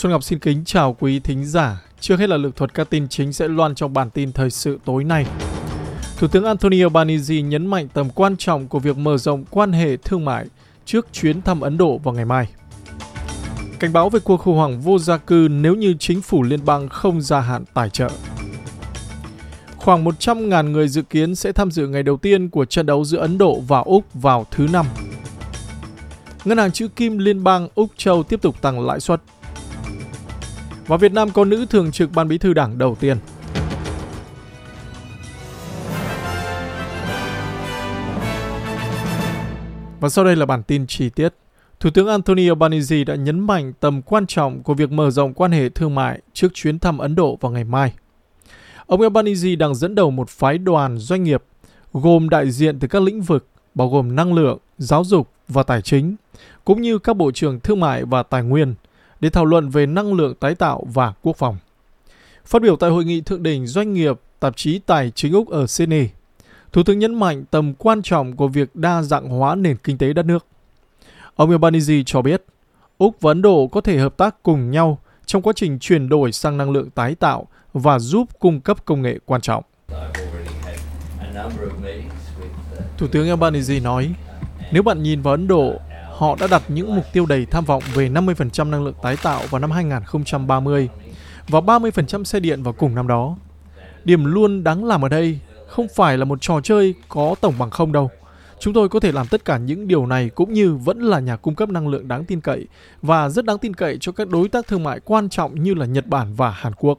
Xuân Ngọc xin kính chào quý thính giả. Trước hết là lực thuật các tin chính sẽ loan trong bản tin thời sự tối nay. Thủ tướng Anthony Albanese nhấn mạnh tầm quan trọng của việc mở rộng quan hệ thương mại trước chuyến thăm Ấn Độ vào ngày mai. Cảnh báo về cuộc khủng hoảng vô gia cư nếu như chính phủ liên bang không gia hạn tài trợ. Khoảng 100.000 người dự kiến sẽ tham dự ngày đầu tiên của trận đấu giữa Ấn Độ và Úc vào thứ năm. Ngân hàng chữ kim liên bang Úc Châu tiếp tục tăng lãi suất. Và Việt Nam có nữ thường trực ban bí thư đảng đầu tiên. Và sau đây là bản tin chi tiết. Thủ tướng Anthony Albanese đã nhấn mạnh tầm quan trọng của việc mở rộng quan hệ thương mại trước chuyến thăm Ấn Độ vào ngày mai. Ông Albanese đang dẫn đầu một phái đoàn doanh nghiệp gồm đại diện từ các lĩnh vực bao gồm năng lượng, giáo dục và tài chính, cũng như các bộ trưởng thương mại và tài nguyên để thảo luận về năng lượng tái tạo và quốc phòng. Phát biểu tại hội nghị thượng đỉnh doanh nghiệp tạp chí Tài chính Úc ở Sydney, Thủ tướng nhấn mạnh tầm quan trọng của việc đa dạng hóa nền kinh tế đất nước. Ông Albanese cho biết, Úc và Ấn Độ có thể hợp tác cùng nhau trong quá trình chuyển đổi sang năng lượng tái tạo và giúp cung cấp công nghệ quan trọng. Thủ tướng Albanese nói, nếu bạn nhìn vào Ấn Độ, họ đã đặt những mục tiêu đầy tham vọng về 50% năng lượng tái tạo vào năm 2030 và 30% xe điện vào cùng năm đó. Điểm luôn đáng làm ở đây không phải là một trò chơi có tổng bằng không đâu. Chúng tôi có thể làm tất cả những điều này cũng như vẫn là nhà cung cấp năng lượng đáng tin cậy và rất đáng tin cậy cho các đối tác thương mại quan trọng như là Nhật Bản và Hàn Quốc.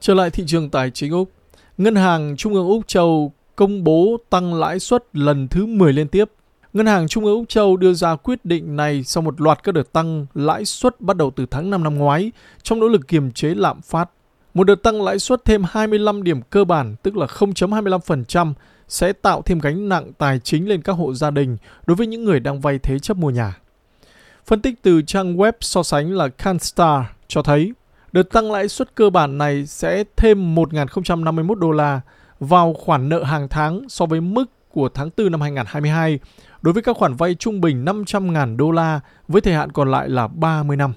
Trở lại thị trường tài chính Úc, Ngân hàng Trung ương Úc Châu công bố tăng lãi suất lần thứ 10 liên tiếp. Ngân hàng Trung ương Úc Châu đưa ra quyết định này sau một loạt các đợt tăng lãi suất bắt đầu từ tháng 5 năm ngoái trong nỗ lực kiềm chế lạm phát. Một đợt tăng lãi suất thêm 25 điểm cơ bản, tức là 0.25%, sẽ tạo thêm gánh nặng tài chính lên các hộ gia đình đối với những người đang vay thế chấp mua nhà. Phân tích từ trang web so sánh là Canstar cho thấy đợt tăng lãi suất cơ bản này sẽ thêm 1.051 đô la vào khoản nợ hàng tháng so với mức của tháng 4 năm 2022 đối với các khoản vay trung bình 500.000 đô la với thời hạn còn lại là 30 năm.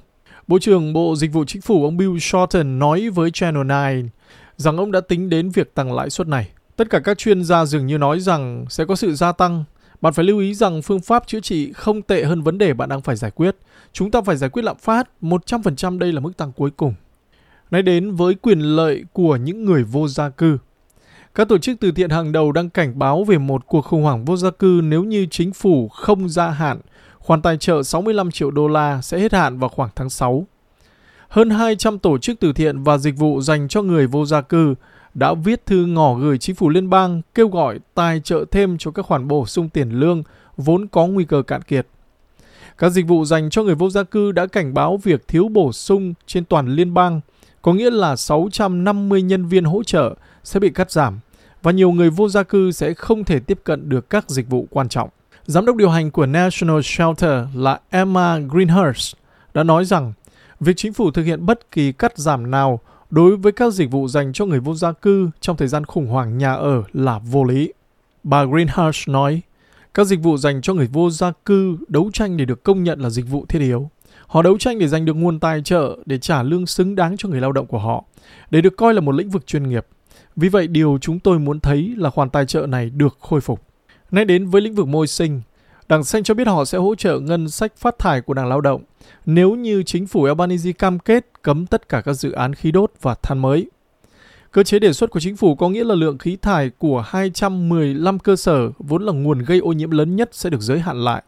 Bộ trưởng Bộ Dịch vụ Chính phủ ông Bill Shorten nói với Channel 9 rằng ông đã tính đến việc tăng lãi suất này. Tất cả các chuyên gia dường như nói rằng sẽ có sự gia tăng. Bạn phải lưu ý rằng phương pháp chữa trị không tệ hơn vấn đề bạn đang phải giải quyết. Chúng ta phải giải quyết lạm phát, 100% đây là mức tăng cuối cùng. Nói đến với quyền lợi của những người vô gia cư. Các tổ chức từ thiện hàng đầu đang cảnh báo về một cuộc khủng hoảng vô gia cư nếu như chính phủ không gia hạn khoản tài trợ 65 triệu đô la sẽ hết hạn vào khoảng tháng 6. Hơn 200 tổ chức từ thiện và dịch vụ dành cho người vô gia cư đã viết thư ngỏ gửi chính phủ liên bang kêu gọi tài trợ thêm cho các khoản bổ sung tiền lương vốn có nguy cơ cạn kiệt. Các dịch vụ dành cho người vô gia cư đã cảnh báo việc thiếu bổ sung trên toàn liên bang, có nghĩa là 650 nhân viên hỗ trợ sẽ bị cắt giảm và nhiều người vô gia cư sẽ không thể tiếp cận được các dịch vụ quan trọng. Giám đốc điều hành của National Shelter là Emma Greenhurst đã nói rằng việc chính phủ thực hiện bất kỳ cắt giảm nào đối với các dịch vụ dành cho người vô gia cư trong thời gian khủng hoảng nhà ở là vô lý. Bà Greenhurst nói, các dịch vụ dành cho người vô gia cư đấu tranh để được công nhận là dịch vụ thiết yếu. Họ đấu tranh để giành được nguồn tài trợ để trả lương xứng đáng cho người lao động của họ, để được coi là một lĩnh vực chuyên nghiệp. Vì vậy, điều chúng tôi muốn thấy là khoản tài trợ này được khôi phục. Nay đến với lĩnh vực môi sinh, Đảng Xanh cho biết họ sẽ hỗ trợ ngân sách phát thải của Đảng Lao động nếu như chính phủ Albanese cam kết cấm tất cả các dự án khí đốt và than mới. Cơ chế đề xuất của chính phủ có nghĩa là lượng khí thải của 215 cơ sở vốn là nguồn gây ô nhiễm lớn nhất sẽ được giới hạn lại.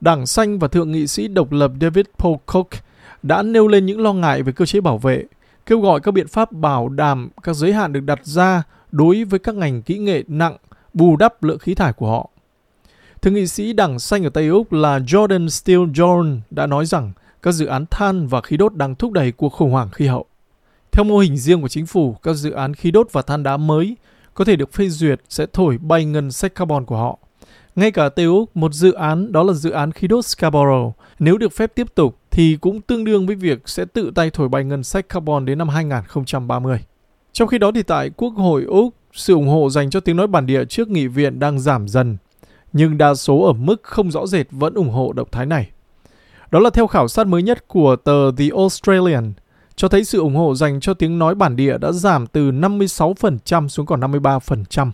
Đảng Xanh và Thượng nghị sĩ độc lập David Pocock đã nêu lên những lo ngại về cơ chế bảo vệ, kêu gọi các biện pháp bảo đảm các giới hạn được đặt ra đối với các ngành kỹ nghệ nặng bù đắp lượng khí thải của họ. Thượng nghị sĩ Đảng Xanh ở Tây Úc là Jordan Steele John đã nói rằng các dự án than và khí đốt đang thúc đẩy cuộc khủng hoảng khí hậu. Theo mô hình riêng của chính phủ, các dự án khí đốt và than đá mới có thể được phê duyệt sẽ thổi bay ngân sách carbon của họ. Ngay cả Tây Úc, một dự án đó là dự án khí đốt Scarborough, nếu được phép tiếp tục thì cũng tương đương với việc sẽ tự tay thổi bay ngân sách carbon đến năm 2030. Trong khi đó thì tại Quốc hội Úc, sự ủng hộ dành cho tiếng nói bản địa trước nghị viện đang giảm dần, nhưng đa số ở mức không rõ rệt vẫn ủng hộ động thái này. Đó là theo khảo sát mới nhất của tờ The Australian, cho thấy sự ủng hộ dành cho tiếng nói bản địa đã giảm từ 56% xuống còn 53%.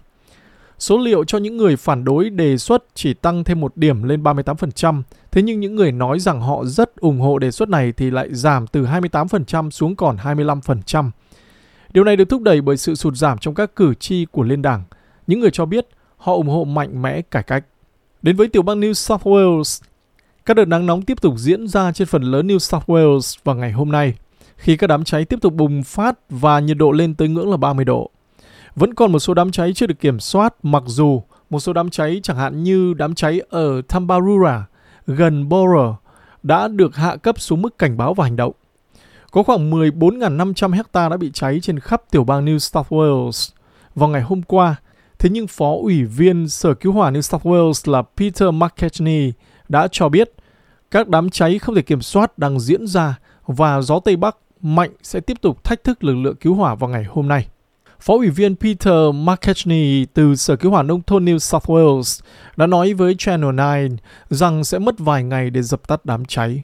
Số liệu cho những người phản đối đề xuất chỉ tăng thêm một điểm lên 38%, thế nhưng những người nói rằng họ rất ủng hộ đề xuất này thì lại giảm từ 28% xuống còn 25%. Điều này được thúc đẩy bởi sự sụt giảm trong các cử tri của liên đảng. Những người cho biết họ ủng hộ mạnh mẽ cải cách. Đến với tiểu bang New South Wales, các đợt nắng nóng tiếp tục diễn ra trên phần lớn New South Wales vào ngày hôm nay, khi các đám cháy tiếp tục bùng phát và nhiệt độ lên tới ngưỡng là 30 độ. Vẫn còn một số đám cháy chưa được kiểm soát, mặc dù một số đám cháy chẳng hạn như đám cháy ở Tambarura, gần Borough, đã được hạ cấp xuống mức cảnh báo và hành động. Có khoảng 14.500 hecta đã bị cháy trên khắp tiểu bang New South Wales vào ngày hôm qua. Thế nhưng Phó ủy viên Sở Cứu hỏa New South Wales là Peter McKechnie đã cho biết các đám cháy không thể kiểm soát đang diễn ra và gió Tây Bắc mạnh sẽ tiếp tục thách thức lực lượng cứu hỏa vào ngày hôm nay. Phó ủy viên Peter McKechnie từ Sở Cứu hỏa Nông thôn New South Wales đã nói với Channel 9 rằng sẽ mất vài ngày để dập tắt đám cháy.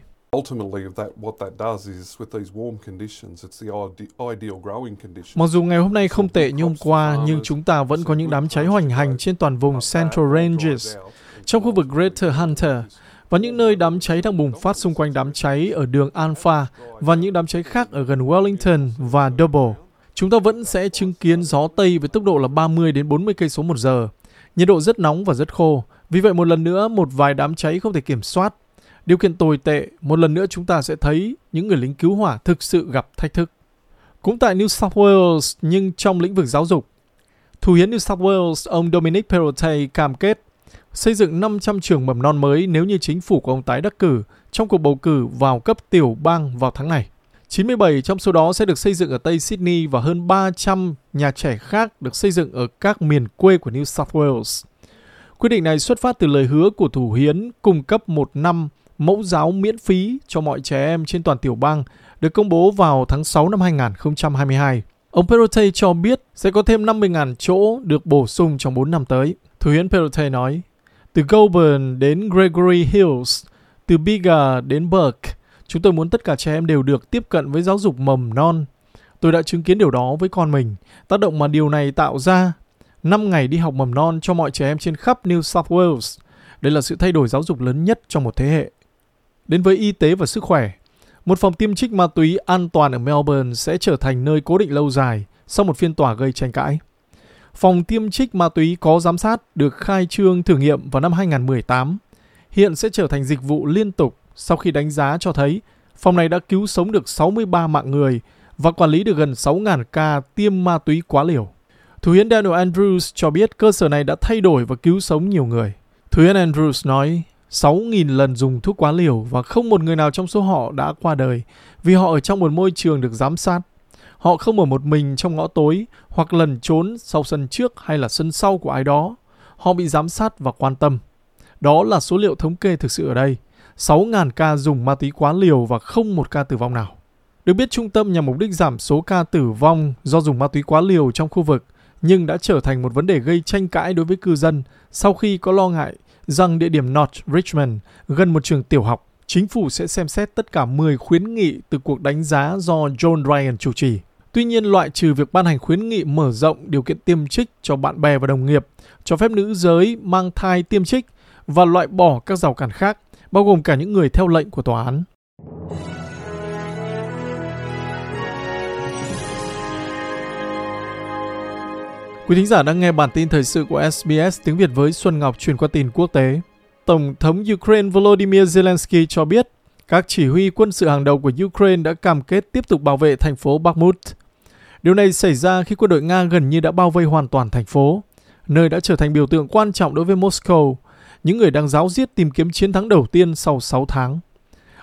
Mặc dù ngày hôm nay không tệ như hôm qua, nhưng chúng ta vẫn có những đám cháy hoành hành trên toàn vùng Central Ranges, trong khu vực Greater Hunter, và những nơi đám cháy đang bùng phát xung quanh đám cháy ở đường Alpha và những đám cháy khác ở gần Wellington và Double. Chúng ta vẫn sẽ chứng kiến gió Tây với tốc độ là 30 đến 40 cây số một giờ. Nhiệt độ rất nóng và rất khô. Vì vậy một lần nữa một vài đám cháy không thể kiểm soát. Điều kiện tồi tệ, một lần nữa chúng ta sẽ thấy những người lính cứu hỏa thực sự gặp thách thức. Cũng tại New South Wales, nhưng trong lĩnh vực giáo dục, Thủ hiến New South Wales, ông Dominic Perrottet cam kết xây dựng 500 trường mầm non mới nếu như chính phủ của ông tái đắc cử trong cuộc bầu cử vào cấp tiểu bang vào tháng này. 97 trong số đó sẽ được xây dựng ở Tây Sydney và hơn 300 nhà trẻ khác được xây dựng ở các miền quê của New South Wales. Quyết định này xuất phát từ lời hứa của Thủ hiến cung cấp một năm mẫu giáo miễn phí cho mọi trẻ em trên toàn tiểu bang được công bố vào tháng 6 năm 2022. Ông Perrottet cho biết sẽ có thêm 50.000 chỗ được bổ sung trong 4 năm tới. Thủ hiến Perrottet nói, từ Goulburn đến Gregory Hills, từ Bega đến Burke, chúng tôi muốn tất cả trẻ em đều được tiếp cận với giáo dục mầm non. Tôi đã chứng kiến điều đó với con mình, tác động mà điều này tạo ra 5 ngày đi học mầm non cho mọi trẻ em trên khắp New South Wales. Đây là sự thay đổi giáo dục lớn nhất trong một thế hệ. Đến với y tế và sức khỏe, một phòng tiêm trích ma túy an toàn ở Melbourne sẽ trở thành nơi cố định lâu dài sau một phiên tòa gây tranh cãi. Phòng tiêm trích ma túy có giám sát được khai trương thử nghiệm vào năm 2018. Hiện sẽ trở thành dịch vụ liên tục sau khi đánh giá cho thấy phòng này đã cứu sống được 63 mạng người và quản lý được gần 6.000 ca tiêm ma túy quá liều. Thủ hiến Daniel Andrews cho biết cơ sở này đã thay đổi và cứu sống nhiều người. Thủ hiến Andrews nói, 6.000 lần dùng thuốc quá liều và không một người nào trong số họ đã qua đời vì họ ở trong một môi trường được giám sát. Họ không ở một mình trong ngõ tối hoặc lần trốn sau sân trước hay là sân sau của ai đó. Họ bị giám sát và quan tâm. Đó là số liệu thống kê thực sự ở đây. 6.000 ca dùng ma túy quá liều và không một ca tử vong nào. Được biết trung tâm nhằm mục đích giảm số ca tử vong do dùng ma túy quá liều trong khu vực, nhưng đã trở thành một vấn đề gây tranh cãi đối với cư dân sau khi có lo ngại rằng địa điểm North Richmond gần một trường tiểu học, chính phủ sẽ xem xét tất cả 10 khuyến nghị từ cuộc đánh giá do John Ryan chủ trì. Tuy nhiên, loại trừ việc ban hành khuyến nghị mở rộng điều kiện tiêm trích cho bạn bè và đồng nghiệp, cho phép nữ giới mang thai tiêm trích và loại bỏ các rào cản khác, bao gồm cả những người theo lệnh của tòa án. Quý thính giả đang nghe bản tin thời sự của SBS tiếng Việt với Xuân Ngọc truyền qua tin quốc tế. Tổng thống Ukraine Volodymyr Zelensky cho biết các chỉ huy quân sự hàng đầu của Ukraine đã cam kết tiếp tục bảo vệ thành phố Bakhmut. Điều này xảy ra khi quân đội Nga gần như đã bao vây hoàn toàn thành phố, nơi đã trở thành biểu tượng quan trọng đối với Moscow, những người đang giáo diết tìm kiếm chiến thắng đầu tiên sau 6 tháng.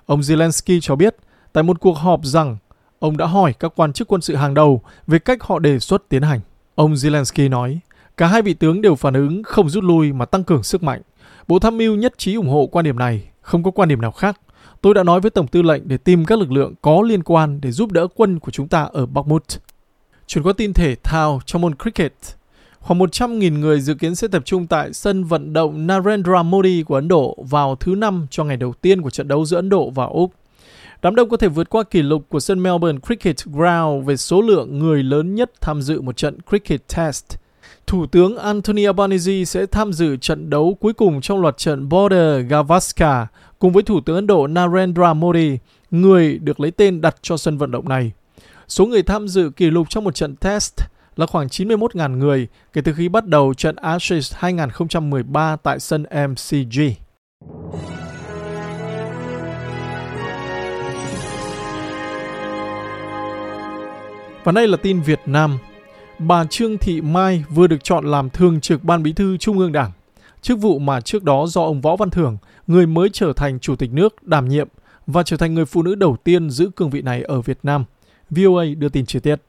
Ông Zelensky cho biết tại một cuộc họp rằng ông đã hỏi các quan chức quân sự hàng đầu về cách họ đề xuất tiến hành. Ông Zelensky nói, cả hai vị tướng đều phản ứng không rút lui mà tăng cường sức mạnh. Bộ tham mưu nhất trí ủng hộ quan điểm này, không có quan điểm nào khác. Tôi đã nói với Tổng tư lệnh để tìm các lực lượng có liên quan để giúp đỡ quân của chúng ta ở Bakhmut. Chuyển qua tin thể thao trong môn cricket. Khoảng 100.000 người dự kiến sẽ tập trung tại sân vận động Narendra Modi của Ấn Độ vào thứ năm cho ngày đầu tiên của trận đấu giữa Ấn Độ và Úc. Đám đông có thể vượt qua kỷ lục của sân Melbourne Cricket Ground về số lượng người lớn nhất tham dự một trận cricket test. Thủ tướng Anthony Albanese sẽ tham dự trận đấu cuối cùng trong loạt trận Border Gavaskar cùng với Thủ tướng Ấn Độ Narendra Modi, người được lấy tên đặt cho sân vận động này. Số người tham dự kỷ lục trong một trận test là khoảng 91.000 người kể từ khi bắt đầu trận Ashes 2013 tại sân MCG. Và đây là tin Việt Nam. Bà Trương Thị Mai vừa được chọn làm thường trực Ban Bí thư Trung ương Đảng, chức vụ mà trước đó do ông Võ Văn Thưởng, người mới trở thành Chủ tịch nước, đảm nhiệm và trở thành người phụ nữ đầu tiên giữ cương vị này ở Việt Nam. VOA đưa tin chi tiết.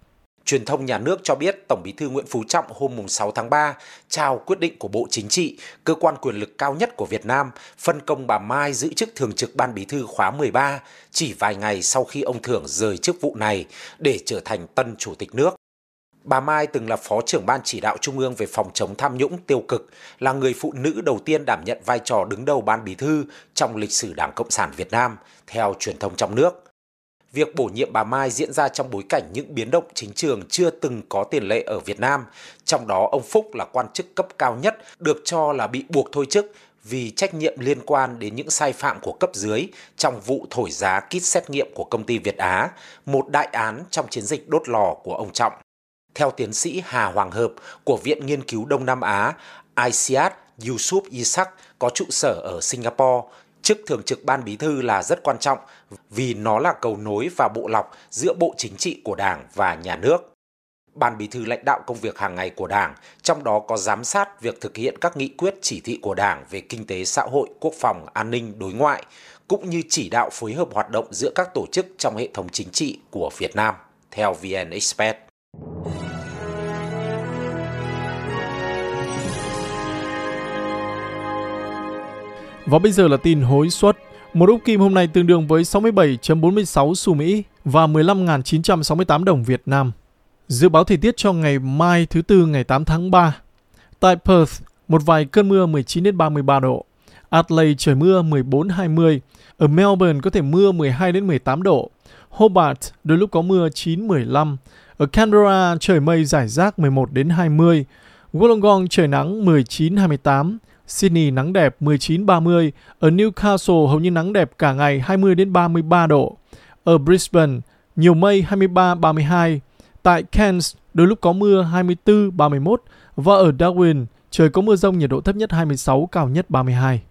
Truyền thông nhà nước cho biết Tổng Bí thư Nguyễn Phú Trọng hôm 6 tháng 3 trao quyết định của Bộ Chính trị, cơ quan quyền lực cao nhất của Việt Nam, phân công bà Mai giữ chức thường trực Ban Bí thư khóa 13 chỉ vài ngày sau khi ông Thưởng rời chức vụ này để trở thành tân chủ tịch nước. Bà Mai từng là Phó trưởng Ban chỉ đạo Trung ương về phòng chống tham nhũng tiêu cực, là người phụ nữ đầu tiên đảm nhận vai trò đứng đầu Ban Bí thư trong lịch sử Đảng Cộng sản Việt Nam, theo truyền thông trong nước. Việc bổ nhiệm bà Mai diễn ra trong bối cảnh những biến động chính trường chưa từng có tiền lệ ở Việt Nam, trong đó ông Phúc là quan chức cấp cao nhất được cho là bị buộc thôi chức vì trách nhiệm liên quan đến những sai phạm của cấp dưới trong vụ thổi giá kit xét nghiệm của công ty Việt Á, một đại án trong chiến dịch đốt lò của ông Trọng. Theo tiến sĩ Hà Hoàng Hợp của Viện Nghiên cứu Đông Nam Á ICIAT Yusuf Isak có trụ sở ở Singapore, chức thường trực ban bí thư là rất quan trọng vì nó là cầu nối và bộ lọc giữa bộ chính trị của Đảng và nhà nước. Ban bí thư lãnh đạo công việc hàng ngày của Đảng, trong đó có giám sát việc thực hiện các nghị quyết chỉ thị của Đảng về kinh tế xã hội, quốc phòng, an ninh, đối ngoại, cũng như chỉ đạo phối hợp hoạt động giữa các tổ chức trong hệ thống chính trị của Việt Nam, theo VN Express. Và bây giờ là tin hối suất. Một úc kim hôm nay tương đương với 67.46 xu Mỹ và 15.968 đồng Việt Nam. Dự báo thời tiết cho ngày mai thứ tư ngày 8 tháng 3. Tại Perth, một vài cơn mưa 19 đến 33 độ. Adelaide trời mưa 14 20. Ở Melbourne có thể mưa 12 đến 18 độ. Hobart đôi lúc có mưa 9 15. Ở Canberra trời mây rải rác 11 đến 20. Wollongong trời nắng 19 28. Sydney nắng đẹp 19-30, ở Newcastle hầu như nắng đẹp cả ngày 20 đến 33 độ. Ở Brisbane nhiều mây 23-32, tại Cairns đôi lúc có mưa 24-31 và ở Darwin trời có mưa rông nhiệt độ thấp nhất 26 cao nhất 32.